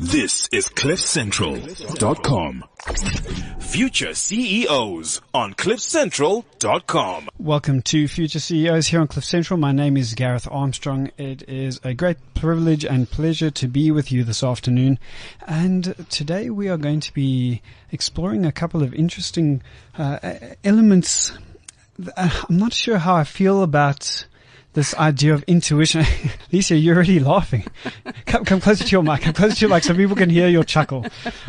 This is CliffCentral.com. Future CEOs on CliffCentral.com. Welcome to Future CEOs here on Cliff Central. My name is Gareth Armstrong. It is a great privilege and pleasure to be with you this afternoon. And today we are going to be exploring a couple of interesting uh, elements. I'm not sure how I feel about this idea of intuition. Licia, you're already laughing. Come, come closer to your mic. Come closer to your mic so people can hear your chuckle.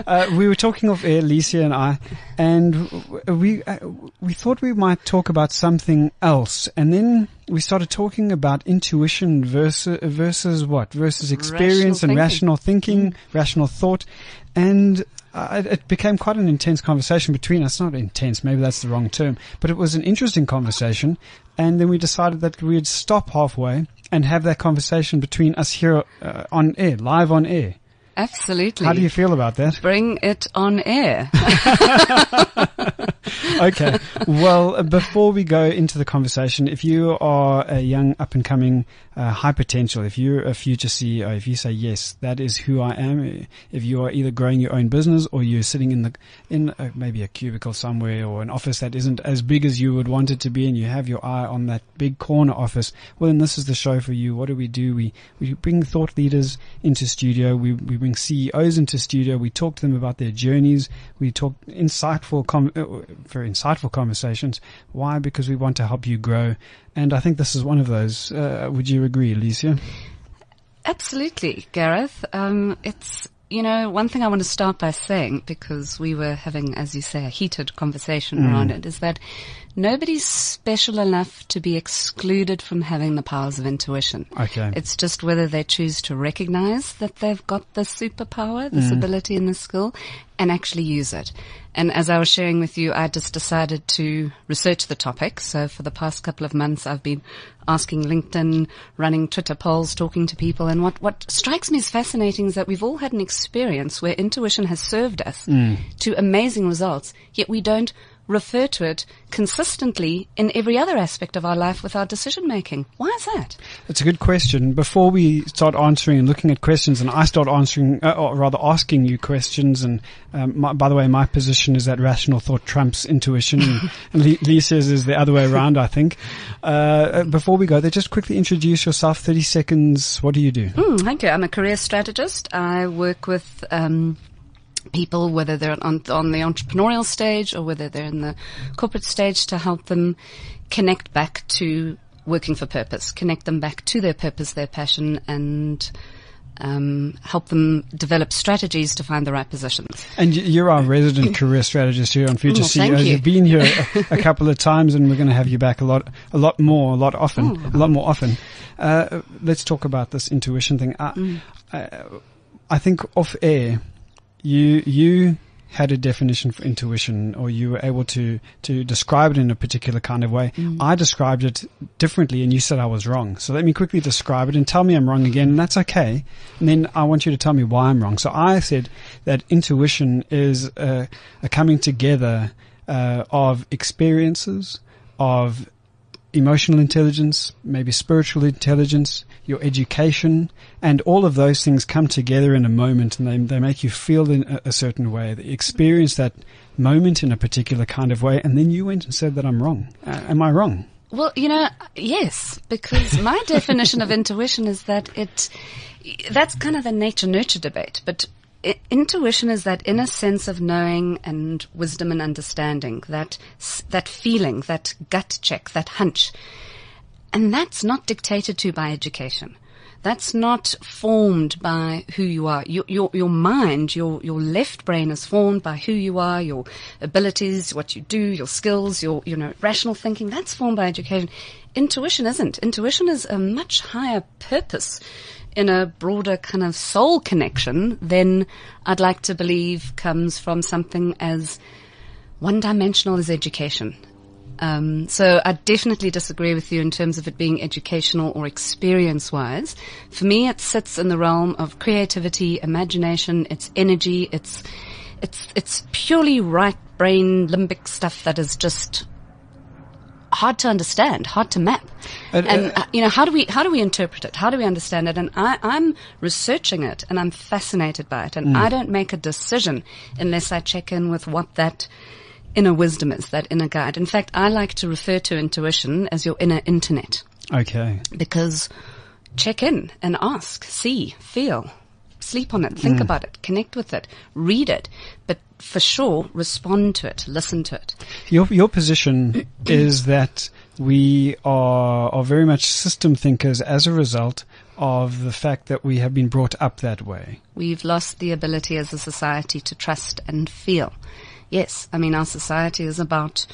Uh, we were talking off air, Licia and I, and we uh, we thought we might talk about something else, and then we started talking about intuition versus versus what versus experience Rational and thinking. rational thinking, rational thought, and uh, it became quite an intense conversation between us. Not intense, maybe that's the wrong term, but it was an interesting conversation. And then we decided that we'd stop halfway and have that conversation between us here uh, on air, live on air. Absolutely. How do you feel about that? bring it on air? okay. Well, before we go into the conversation, if you are a young up and coming uh, high potential, if you're a future CEO, if you say yes, that is who I am. If you are either growing your own business or you're sitting in the in a, maybe a cubicle somewhere or an office that isn't as big as you would want it to be, and you have your eye on that big corner office, well, then this is the show for you. What do we do? We we bring thought leaders into studio. We we bring CEOs into studio. We talk to them about their journeys. We talk insightful, com- uh, very insightful conversations. Why? Because we want to help you grow. And I think this is one of those. Uh, would you agree, Alicia? Absolutely, Gareth. Um, it's you know one thing I want to start by saying because we were having, as you say, a heated conversation around it, is that nobody's special enough to be excluded from having the powers of intuition. Okay. It's just whether they choose to recognize that they've got this superpower, this ability and this skill and actually use it. And as I was sharing with you, I just decided to research the topic. So for the past couple of months, I've been asking LinkedIn, running Twitter polls, talking to people. And what, what strikes me as fascinating is that we've all had an experience where intuition has served us mm. to amazing results, yet we don't refer to it consistently in every other aspect of our life with our decision making. Why is that? It's a good question. Before we start answering and looking at questions, and I start answering, uh, or rather asking you questions, and um, my, by the way, my position is that rational thought trumps intuition, and, and Lee, Lee says is the other way around, I think. Uh, before we go there, just quickly introduce yourself, 30 seconds. What do you do? Mm, thank you. I'm a career strategist. I work with um, people, whether they're on, on the entrepreneurial stage or whether they're in the corporate stage, to help them connect back to working for purpose, connect them back to their purpose, their passion, and um, help them develop strategies to find the right positions. And you're our resident career strategist here on Future Oh, CEOs. you. You've been here a, a couple of times, and we're going to have you back a lot, a lot more, a lot often, Oh. a lot more often. Uh, let's talk about this intuition thing. I, Mm. I, I think off air, you you had a definition for intuition, or you were able to to describe it in a particular kind of way. Mm. I described it differently, and you said I was wrong. So let me quickly describe it and tell me I'm wrong again, and that's okay. And then I want you to tell me why I'm wrong. So I said that intuition is a, a coming together uh, of experiences, of emotional intelligence, maybe spiritual intelligence, your education, and all of those things come together in a moment and they, they make you feel in a, a certain way. They experience that moment in a particular kind of way, and then you went and said that I'm wrong. Uh, am I wrong? Well, you know, yes, because my definition of intuition is that it, that's kind of the nature nurture debate, but i- intuition is that inner sense of knowing and wisdom and understanding, that, that feeling, that gut check, that hunch. And that's not dictated to by education. That's not formed by who you are. Your, your, your mind, your, your left brain is formed by who you are, your abilities, what you do, your skills, your, you know, rational thinking. That's formed by education. Intuition isn't. Intuition is a much higher purpose in a broader kind of soul connection than I'd like to believe comes from something as one dimensional as education. Um, so I definitely disagree with you in terms of it being educational or experience wise. For me, it sits in the realm of creativity, imagination, it's energy, it's, it's, it's purely right brain limbic stuff that is just hard to understand, hard to map. And, And, uh, you know, how do we, how do we interpret it? How do we understand it? And I, I'm researching it and I'm fascinated by it. And I don't make a decision unless I check in with what that inner wisdom is, that inner guide. In fact, I like to refer to intuition as your inner internet Okay. because check in and ask, see, feel, sleep on it, think Mm. about it, connect with it, read it, but for sure respond to it, listen to it. Your your position is that we are are very much system thinkers as a result of the fact that we have been brought up that way. We've lost the ability as a society to trust and feel. Yes, I mean our society is about,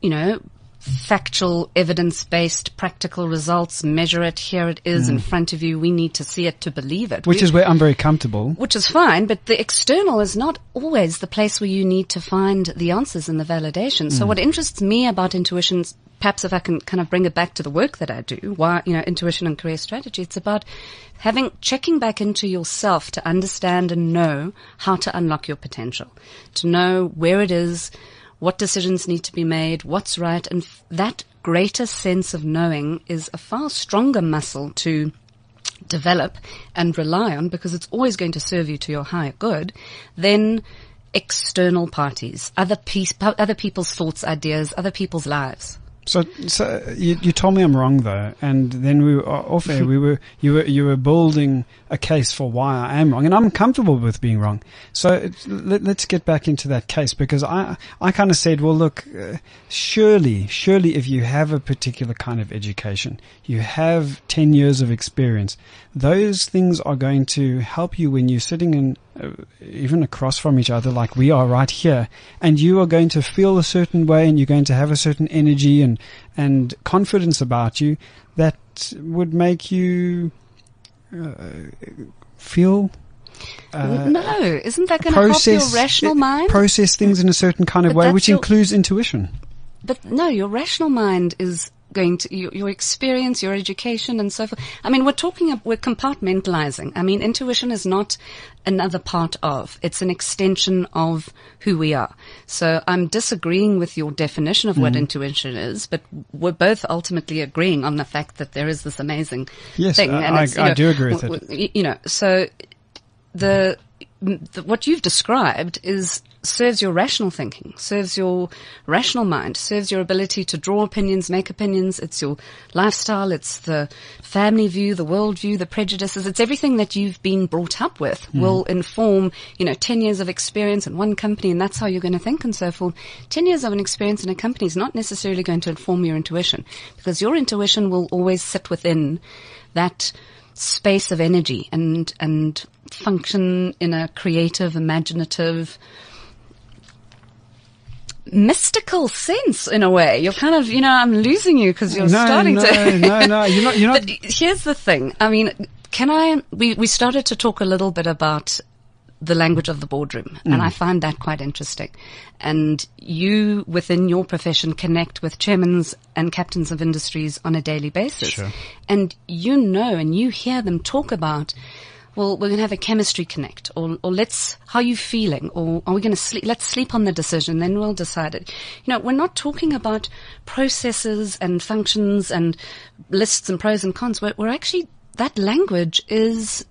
you know, factual, evidence-based, practical results. Measure it. Here it is in front of you. We need to see it to believe it. Mm. Which We- is where I'm very comfortable. which is fine, but the external is not always the place where you need to find the answers and the validation. So what interests me about intuitions, perhaps if I can kind of bring it back to the work that I do, why, you know, intuition and career strategy, it's about having, checking back into yourself to understand and know how to unlock your potential, to know where it is, what decisions need to be made, what's right, and f- that greater sense of knowing is a far stronger muscle to develop and rely on because it's always going to serve you to your higher good, then external parties, other piece, other people's thoughts, ideas, other people's lives. So, so you, you told me I'm wrong though, and then we were off air. We were you were you were building a case for why I am wrong, and I'm comfortable with being wrong. So let, us get back into that case because I I kind of said, well, look, uh, surely surely if you have a particular kind of education, you have ten years of experience, those things are going to help you when you're sitting in uh, even across from each other like we are right here and you are going to feel a certain way and you're going to have a certain energy and and confidence about you that would make you uh, feel uh, no, isn't that going to help your process rational uh, mind? process things in a certain kind of But way which your- includes intuition But no, your rational mind is going to your, your experience, your education, and so forth. I mean, we're talking, we're compartmentalizing. I mean, intuition is not another part of; it's an extension of who we are. So, I'm disagreeing with your definition of Mm-hmm. what intuition is, but we're both ultimately agreeing on the fact that there is this amazing Yes, thing. I- and I- I know, do agree with w- it. You know, so the, the what you've described is serves your rational thinking, serves your rational mind, serves your ability to draw opinions, make opinions. It's your lifestyle, it's the family view, the world view, the prejudices. It's everything that you've been brought up with hmm. will inform, you know, 10 years of experience in one company and that's how you're going to think and so forth. 10 years of an experience in a company is not necessarily going to inform your intuition because your intuition will always sit within that space of energy and and function in a creative, imaginative, mystical sense in a way. You're kind of, you know, I'm losing you because you're no starting no to. no no you're not you're not but here's the thing. I mean, can I? We we started to talk a little bit about the language of the boardroom, and Mm. I find that quite interesting. And you, within your profession, connect with chairmen and captains of industries on a daily basis, Sure. and you know, and you hear them talk about. Well, we're going to have a chemistry connect, or, or let's, how are you feeling? Or are we going to sleep, let's sleep on the decision, then we'll decide it. You know, we're not talking about processes and functions and lists and pros and cons. We're, we're actually, that language is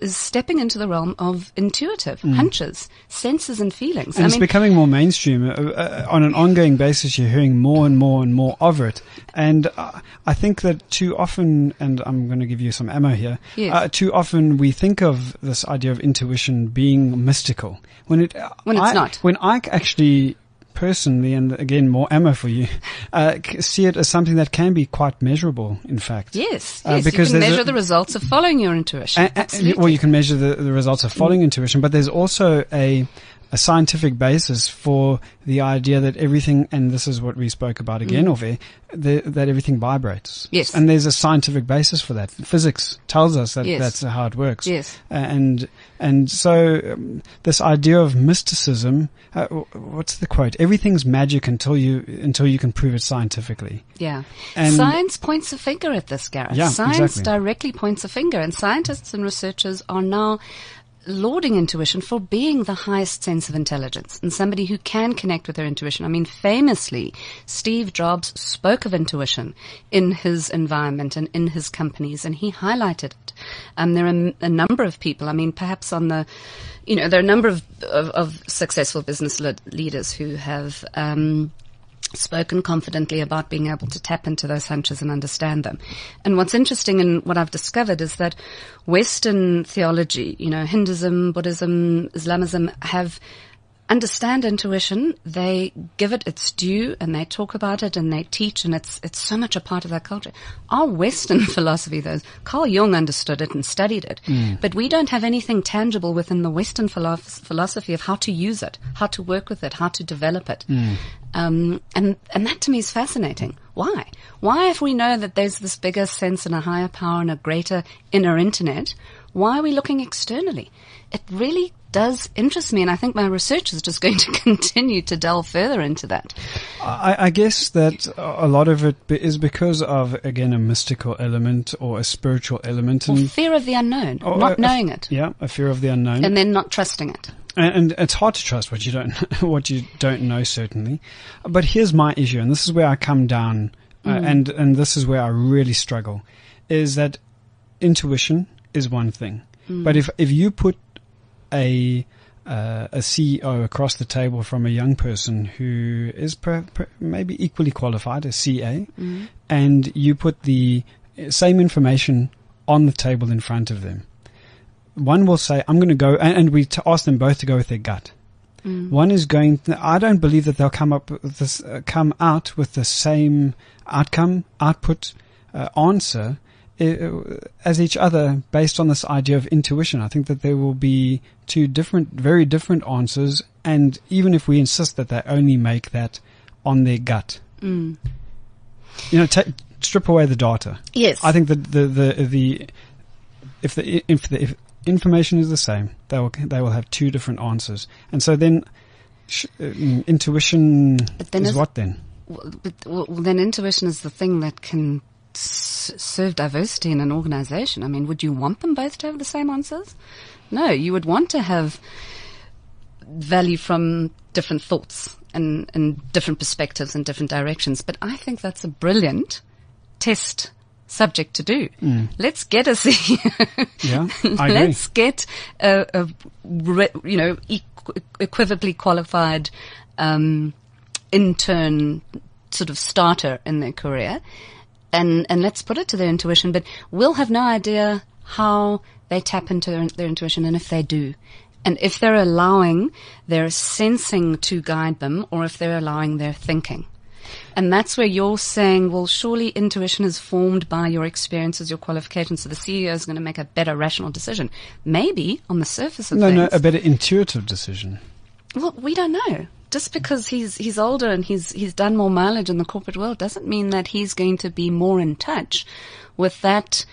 is stepping into the realm of intuitive hunches, senses and feelings. Mm. and it's becoming more mainstream. Uh, uh, on an ongoing basis, you're hearing more and more and more of it. And uh, I think that too often, and I'm going to give you some ammo here, Yes. uh, too often we think of this idea of intuition being mystical. When it, When it's I, not. When I actually personally, and again, more ammo for you, uh, see it as something that can be quite measurable, in fact. yes, Uh, yes, because you can measure a- the results of following your intuition. A- a- Absolutely. well, you can measure the, the results of following intuition, but there's also a, a scientific basis for the idea that everything, and this is what we spoke about again, off air, the, that everything vibrates. Mm. Yes. And there's a scientific basis for that. Physics tells us that Yes. that's how it works. Yes. And, and so um, this idea of mysticism, uh, what's the quote? Everything's magic until you, until you can prove it scientifically. Yeah. And- Science points a finger at this, Gareth. Yeah, Science exactly. directly points a finger, and scientists and researchers are now lauding intuition for being the highest sense of intelligence and somebody who can connect with their intuition. I mean, famously, Steve Jobs spoke of intuition in his environment and in his companies, and he highlighted it. Um, there are a number of people. I mean, perhaps on the, you know, there are a number of of, of successful business le- leaders who have. Um, spoken confidently about being able to tap into those hunches and understand them. And what's interesting and what I've discovered is that Western theology, you know, Hinduism, Buddhism, Islamism have understand intuition. They give it its due and they talk about it and they teach and it's, it's so much a part of their culture. Our Western philosophy though, Carl Jung understood it and studied it, but we don't have anything tangible within the Western philosoph- philosophy of how to use it, how to work with it, how to develop it. Um, and, and that to me is fascinating. Why? Why, if we know that there's this bigger sense and a higher power and a greater inner internet, why are we looking externally? It really does interest me, and I think my research is just going to continue to delve further into that. I, I guess that a lot of it is because of, again, a mystical element or a spiritual element. Or fear of the unknown, or not a- knowing it, Yeah, a fear of the unknown. and then not trusting it. and, and it's hard to trust what you don't what you don't know certainly but here's my issue and this is where i come down uh, and and this is where i really struggle is that intuition is one thing but if if you put a uh, a CEO across the table from a young person who is per, per, maybe equally qualified, a CA, and you put the same information on the table in front of them. One will say, I'm going to go, and, and we t- ask them both to go with their gut. One is going, I don't believe that they'll come up with this, uh, come out with the same outcome, output, uh, answer as each other based on this idea of intuition. I think that there will be two different, very different answers. And even if we insist that they only make that on their gut, Mm. you know, ta strip away the data. Yes. I think that the, the, the, if the, if the, if information is the same, they will, they will have two different answers. And so then, sh- um, intuition then is what then? Well, then intuition is the thing that can serve diversity in an organization. I mean, would you want them both to have the same answers? No, you would want to have value from different thoughts and, and different perspectives and different directions. But I think that's a brilliant test subject to do. Let's get a CEO. Yeah, I agree. Let's get a, a re, you know equ- equivocally qualified um, intern sort of starter in their career, and and let's put it to their intuition. But we'll have no idea how they tap into their, their intuition, and if they do. And if they're allowing their sensing to guide them, or if they're allowing their thinking. And that's where you're saying, well, surely intuition is formed by your experiences, your qualifications, so the CEO is going to make a better rational decision. Maybe on the surface of No, things. no, a better intuitive decision. Well, we don't know. Just because he's he's older and he's he's done more mileage in the corporate world doesn't mean that he's going to be more in touch with that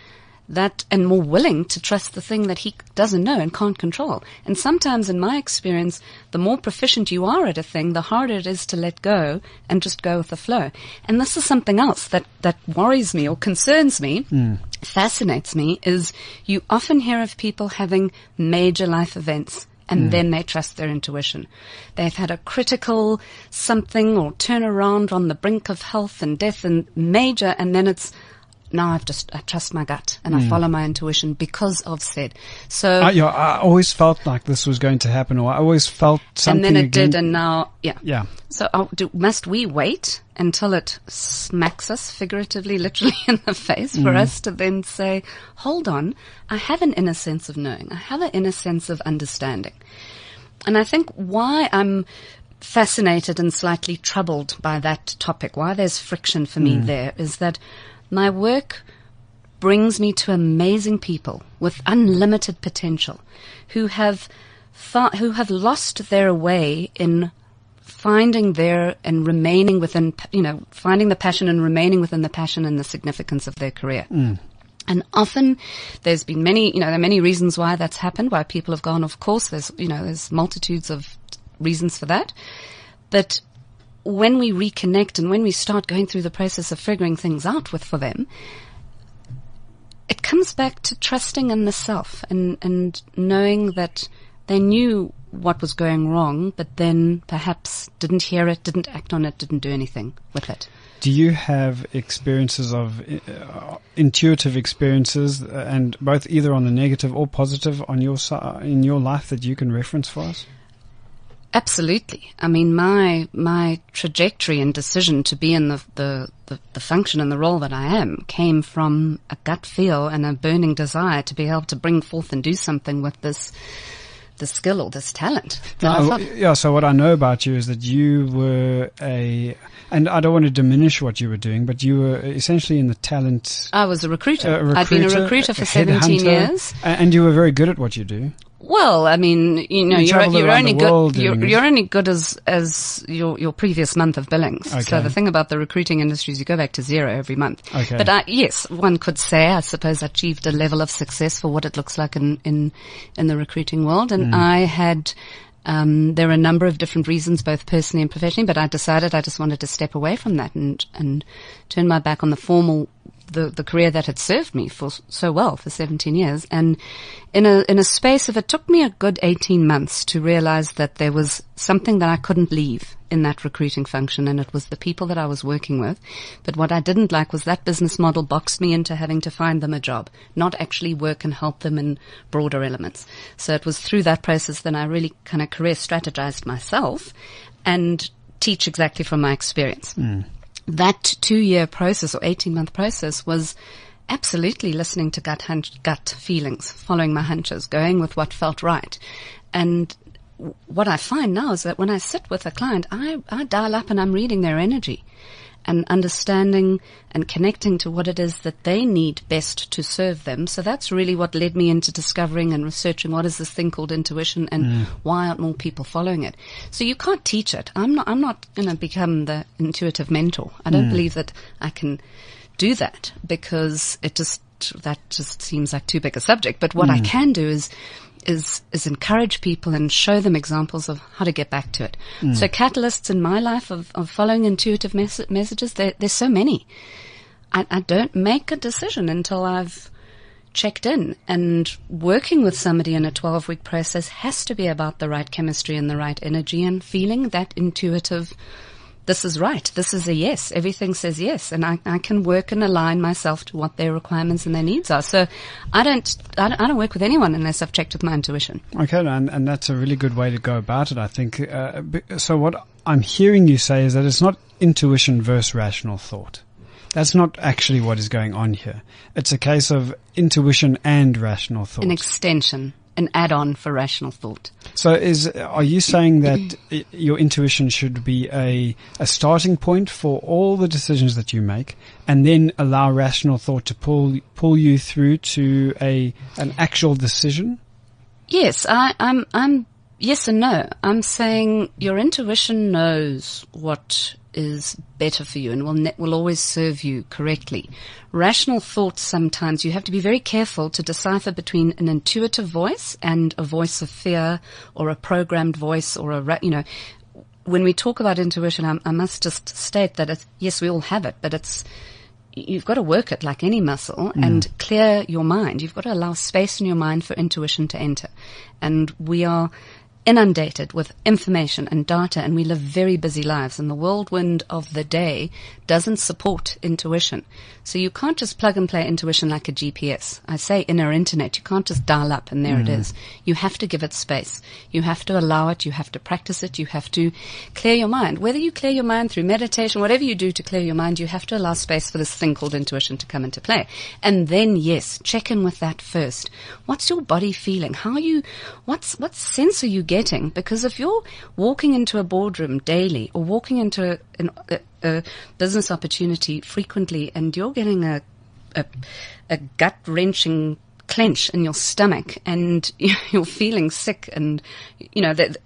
that and more willing to trust the thing that he doesn't know and can't control. And sometimes in my experience, the more proficient you are at a thing, the harder it is to let go and just go with the flow. And this is something else that that worries me or concerns me, hmm. fascinates me is you often hear of people having major life events and hmm. then they trust their intuition. They've had a critical something or turnaround on the brink of health and death and major, and then it's now I've just I trust my gut and I mm. follow my intuition because of said. So I, yeah, I always felt like this was going to happen, or I always felt something. and then it again- did, and now yeah. yeah, So uh, do, must we wait until it smacks us figuratively, literally in the face for mm. us to then say, hold on, I have an inner sense of knowing. I have an inner sense of understanding. And I think why I'm fascinated and slightly troubled by that topic, why there's friction for me mm. there is that my work brings me to amazing people with unlimited potential who have who have lost their way in finding their and remaining within you know finding the passion and remaining within the passion and the significance of their career mm. and often there's been many, you know, there are many reasons why that's happened, why people have gone off course. There's, you know, there's multitudes of reasons for that. But when we reconnect and when we start going through the process of figuring things out with for them, it comes back to trusting in the self and, and knowing that they knew what was going wrong, but then perhaps didn't hear it, didn't act on it, didn't do anything with it. Do you have experiences of uh, intuitive experiences, uh, and both either on the negative or positive on your in your life that you can reference for us? Absolutely. I mean, my my trajectory and decision to be in the, the, the, the, function and the role that I am came from a gut feel and a burning desire to be able to bring forth and do something with this the skill or this talent. No, yeah. So what I know about you is that you were a, and I don't want to diminish what you were doing, but you were essentially in the talent. I was a recruiter. A recruiter I'd been a recruiter for 17 years. And you were very good at what you do. Well, I mean, you know, you are you're only good. You're, you're, only good as as your your previous month of billings. Okay. So the thing about the recruiting industry is you go back to zero every month. Okay. But uh, yes, one could say, I suppose, I achieved a level of success for what it looks like in in in the recruiting world, and mm. I had. Um, there are a number of different reasons, both personally and professionally, but I decided I just wanted to step away from that and and turn my back on the formal the, the career that had served me for so well for 17 years. And in a, in a space of, it took me a good 18 months to realize that there was something that I couldn't leave in that recruiting function and it was the people that I was working with. But what I didn't like was that business model boxed me into having to find them a job, not actually work and help them in broader elements. So it was through that process that I really kind of career strategized myself and teach exactly from my experience. Mm that two year process or 18 month process was absolutely listening to gut hunch, gut feelings, following my hunches, going with what felt right. And what I find now is that when I sit with a client, I, I dial up and I'm reading their energy and understanding and connecting to what it is that they need best to serve them. So that's really what led me into discovering and researching what is this thing called intuition and mm. why aren't more people following it. So you can't teach it. I'm not, I'm not going to become the intuitive mentor. I don't mm. believe that I can do that because it just, that just seems like too big a subject. But what mm. I can do is is is encourage people and show them examples of how to get back to it. Mm. So catalysts in my life of, of following intuitive mes- messages, there, there's so many. I, I don't make a decision until I've checked in and working with somebody in a 12 week process has to be about the right chemistry and the right energy and feeling that intuitive this is right. This is a yes. Everything says yes. And I, I can work and align myself to what their requirements and their needs are. So I don't, I don't, I don't work with anyone unless I've checked with my intuition. Okay. And, and that's a really good way to go about it, I think. Uh, so what I'm hearing you say is that it's not intuition versus rational thought. That's not actually what is going on here. It's a case of intuition and rational thought. An extension an add-on for rational thought. So is are you saying that your intuition should be a a starting point for all the decisions that you make and then allow rational thought to pull pull you through to a an actual decision? Yes, I, I'm I'm yes and no. I'm saying your intuition knows what is better for you and will ne- will always serve you correctly. Rational thoughts sometimes you have to be very careful to decipher between an intuitive voice and a voice of fear or a programmed voice or a ra- you know when we talk about intuition I, I must just state that it's yes we all have it but it's you've got to work it like any muscle mm. and clear your mind. You've got to allow space in your mind for intuition to enter. And we are inundated with information and data and we live very busy lives and the whirlwind of the day doesn't support intuition. So you can't just plug and play intuition like a GPS. I say inner internet. You can't just dial up and there mm. it is. You have to give it space. You have to allow it. You have to practice it. You have to clear your mind. Whether you clear your mind through meditation, whatever you do to clear your mind, you have to allow space for this thing called intuition to come into play. And then yes, check in with that first. What's your body feeling? How are you, what's, what sense are you getting? Because if you're walking into a boardroom daily or walking into a, a, a business opportunity frequently and you're getting a, a, a gut wrenching clench in your stomach and you're feeling sick and, you know, that,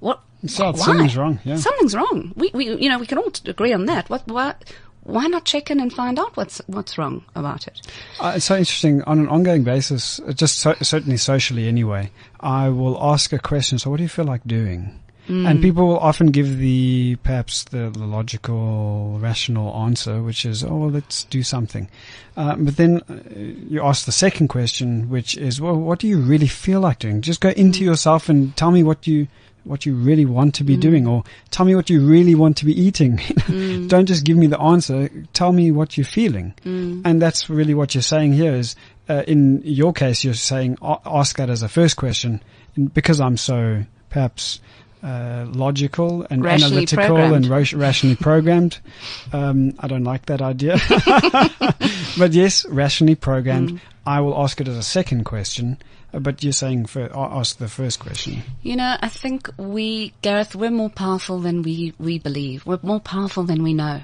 what, so why? something's wrong. Yeah. Something's wrong. We, we, you know, we can all agree on that. What, why, why not check in and find out what's what's wrong about it? Uh, it's so interesting on an ongoing basis. Just so, certainly socially, anyway. I will ask a question. So, what do you feel like doing? And people will often give the perhaps the, the logical, rational answer, which is, "Oh, well, let's do something." Uh, but then uh, you ask the second question, which is, "Well, what do you really feel like doing?" Just go into yourself and tell me what you what you really want to be doing, or tell me what you really want to be eating. Don't just give me the answer. Tell me what you're feeling, and that's really what you're saying here. Is uh, in your case, you're saying ask that as a first question, and because I'm so perhaps uh, logical and Rationally analytical and ra- rationally programmed. Um, I don't like that idea, but yes, rationally programmed. Mm. I will ask it as a second question. But you're saying for, ask the first question. You know, I think we, Gareth, we're more powerful than we, we believe. We're more powerful than we know.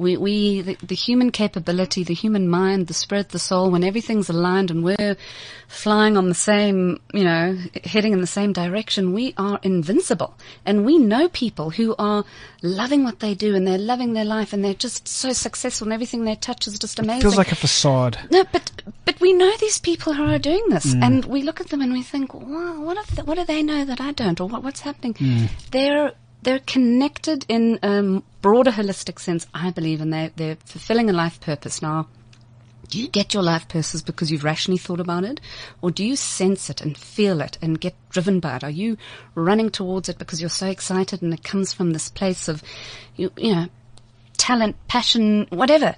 We, we, the, the human capability, the human mind, the spirit, the soul, when everything's aligned and we're flying on the same, you know, heading in the same direction, we are invincible. And we know people who are loving what they do and they're loving their life and they're just so successful and everything they touch is just amazing. It Feels like a facade. No, but but we know these people who are doing this, mm. and we look at them and we think, wow, what if what do they know that I don't, or what, what's happening? Mm. They're they're connected in a broader holistic sense, I believe, and they they're fulfilling a life purpose now. Do you get your life purpose because you've rationally thought about it? Or do you sense it and feel it and get driven by it? Are you running towards it because you're so excited and it comes from this place of, you, you know, talent, passion, whatever?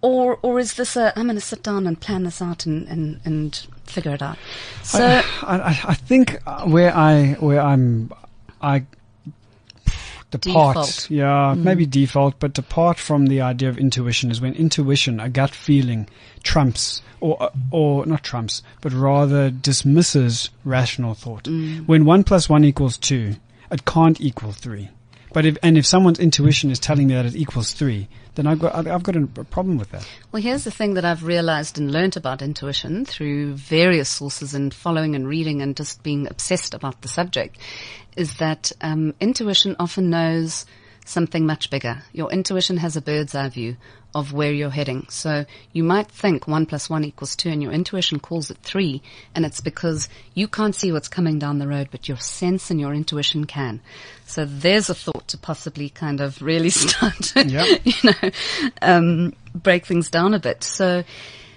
Or, or is this a, I'm going to sit down and plan this out and, and, and figure it out? So, I, I, I think where I where I'm I depart, Default. yeah, hmm. maybe default, but depart from the idea of intuition is when intuition, a gut feeling, trumps or uh, or not trumps, but rather dismisses rational thought. Mm. When one plus one equals two, it can't equal three. But if and if someone's intuition is telling me that it equals three, then I've got I've got a problem with that. Well, here's the thing that I've realized and learnt about intuition through various sources and following and reading and just being obsessed about the subject is that um, intuition often knows something much bigger. Your intuition has a bird's eye view of where you're heading. So you might think one plus one equals two and your intuition calls it three and it's because you can't see what's coming down the road, but your sense and your intuition can. So there's a thought to possibly kind of really start, Yep. you know, um, break things down a bit. So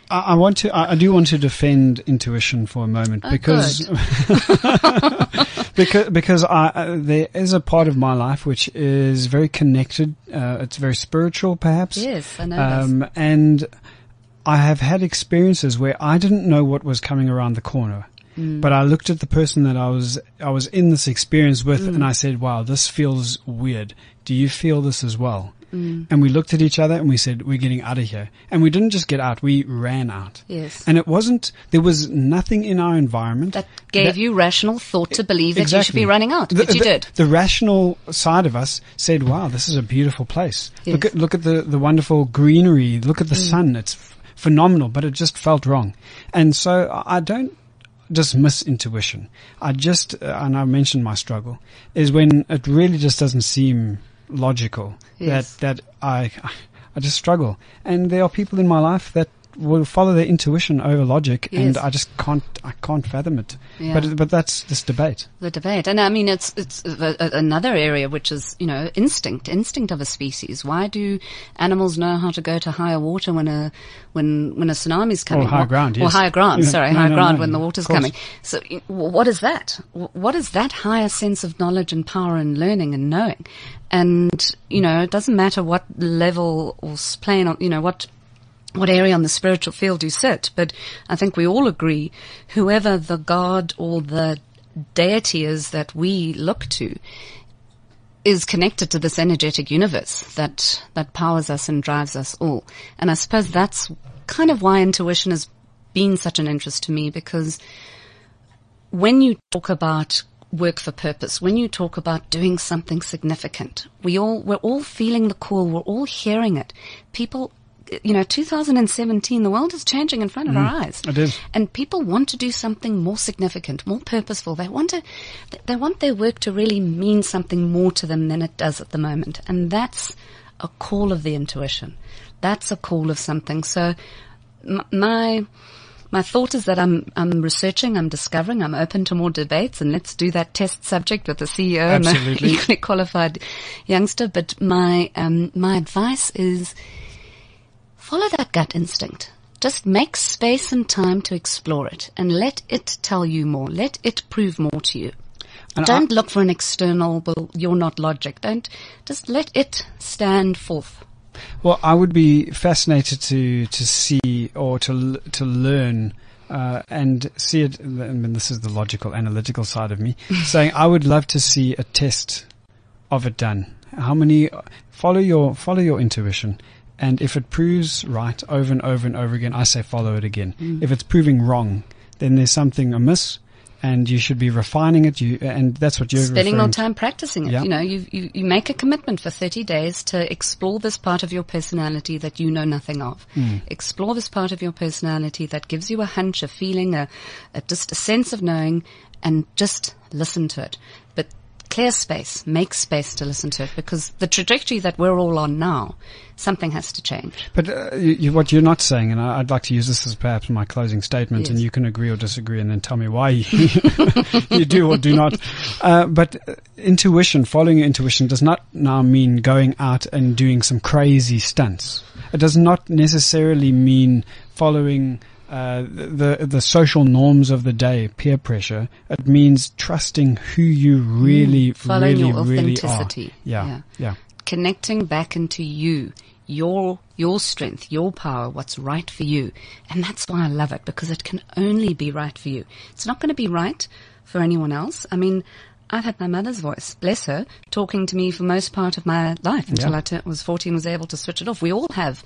I, I want to. I, I do want to defend intuition for a moment Oh, because because because I, uh, there is a part of my life which is very connected. Uh, it's very spiritual, perhaps. yes, I know. Um, and I have had experiences where I didn't know what was coming around the corner. Mm. But I looked at the person that I was I was in this experience with, Mm. and I said, "Wow, this feels weird. Do you feel this as well?" Mm. And we looked at each other and we said, "We're getting out of here." And we didn't just get out; we ran out. Yes. And it wasn't. There was nothing in our environment that gave that- you rational thought to believe that you should be running out, The- but you the- did. The rational side of us said, "Wow, this is a beautiful place. Look at look at the the wonderful greenery. Look at the sun. It's f- phenomenal." But it just felt wrong, and so I I don't dismiss intuition. I just uh, and I mentioned my struggle is when it really just doesn't seem logical Yes. that that I I just struggle, and there are people in my life that will follow their intuition over logic, and I just can't I can't fathom it. Yeah. But but that's this debate. the debate. And I mean, it's it's another area which is you know instinct, instinct of a species. Why do animals know how to go to higher water when a when when a tsunami's coming? Or higher ground, yes. Or higher ground. Sorry, No, higher no, ground no, when the water's coming. So what is that? What is that higher sense of knowledge and power and learning and knowing? And you know, it doesn't matter what level or plane, you know, what what area on the spiritual field you sit, but I think we all agree whoever the God or the deity is that we look to is connected to this energetic universe that, that powers us and drives us all. And I suppose that's kind of why intuition has been such an interest to me because when you talk about work for purpose, when you talk about doing something significant, we all, we're all feeling the call, we're all hearing it. People, you know, 2017, the world is changing in front of our eyes. It is. And people want to do something more significant, more purposeful. They want to, they want their work to really mean something more to them than it does at the moment. And that's a call of the intuition. That's a call of something. So my, my thought is that I'm, I'm researching, I'm discovering, I'm open to more debates and let's do that test subject with the CEO Absolutely. and the equally qualified youngster. But my, um, my advice is follow that gut instinct. Just make space and time to explore it and let it tell you more. Let it prove more to you. And Don't look for an external, well, you're not logic. Don't, just let it stand forth. Well, I would be fascinated to to see or to to learn uh, and see it. I mean, this is the logical, analytical side of me saying I would love to see a test of it done. How many follow your follow your intuition, and if it proves right over and over and over again, I say follow it again. If it's proving wrong, then there's something amiss. And you should be refining it. You and that's what you're spending more referring to. time practicing it. Yeah. You know, you, you, you make a commitment for 30 days to explore this part of your personality that you know nothing of. Hmm. Explore this part of your personality that gives you a hunch, a feeling, a, a just a sense of knowing and just listen to it. Clear space, make space to listen to it because the trajectory that we're all on now, something has to change. But uh, you, what you're not saying, and I, I'd like to use this as perhaps my closing statement, and you can agree or disagree, and then tell me why you, you do or do not. Uh, but uh, intuition, following your intuition, does not now mean going out and doing some crazy stunts. It does not necessarily mean following. Uh, the the social norms of the day, peer pressure. It means trusting who you really, Mm. Following really, your really authenticity. are. Yeah, Yeah. yeah. connecting back into you, your, your strength, your power, what's right for you. And that's why I love it because it can only be right for you. It's not going to be right for anyone else. I mean, I've had my mother's voice, bless her, talking to me for most part of my life until Yeah. I was 14, was able to switch it off. We all have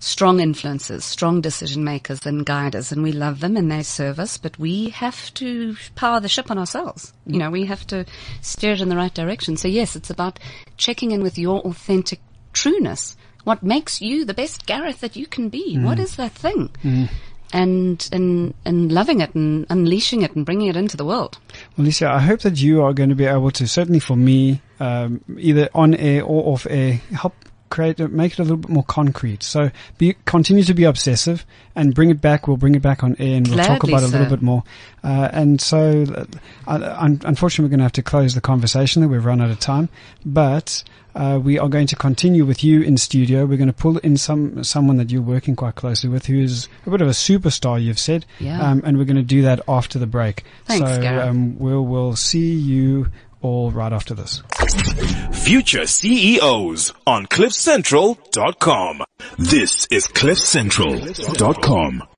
strong influences, strong decision makers and guiders, and we love them and they serve us, but we have to power the ship on ourselves. You know, we have to steer it in the right direction. So yes, it's about checking in with your authentic trueness. What makes you the best Gareth that you can be? What is that thing? And, and, and loving it and unleashing it and bringing it into the world. Well, Licia, I hope that you are going to be able to, certainly for me, um, either on air or off air, help create, make it a little bit more concrete. So be, continue to be obsessive and bring it back. We'll bring it back on air and we'll talk about it a little bit more. Uh, and so, uh, un- unfortunately, we're going to have to close the conversation That We've run out of time, but uh, we are going to continue with you in studio. We're going to pull in some someone that you're working quite closely with, who is a bit of a superstar. You've said, Yeah. um, and we're going to do that after the break. Thanks, so um, we'll we'll see you all right after this. Future CEOs on CliffCentral.com. This is CliffCentral.com.